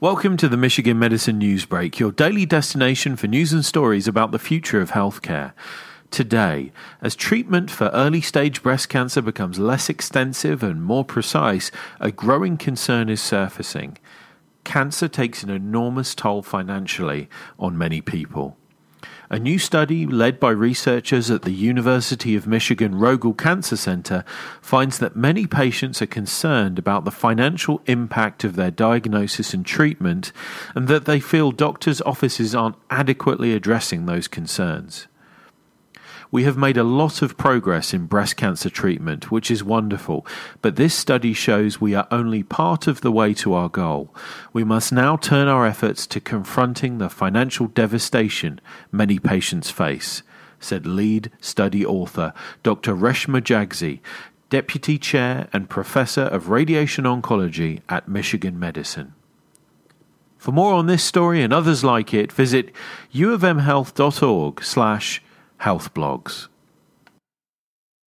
Welcome to the Michigan Medicine News Break, your daily destination for news and stories about the future of healthcare. Today, as treatment for early stage breast cancer becomes less extensive and more precise, a growing concern is surfacing. Cancer takes an enormous toll financially on many people. A new study led by researchers at the University of Michigan Rogel Cancer Center finds that many patients are concerned about the financial impact of their diagnosis and treatment, and that they feel doctors' offices aren't adequately addressing those concerns. We have made a lot of progress in breast cancer treatment, which is wonderful, but this study shows we are only part of the way to our goal. We must now turn our efforts to confronting the financial devastation many patients face, said lead study author Dr. Reshma Jagsi, Deputy Chair and Professor of Radiation Oncology at Michigan Medicine. For more on this story and others like it, visit uofmhealth.org slash health blogs.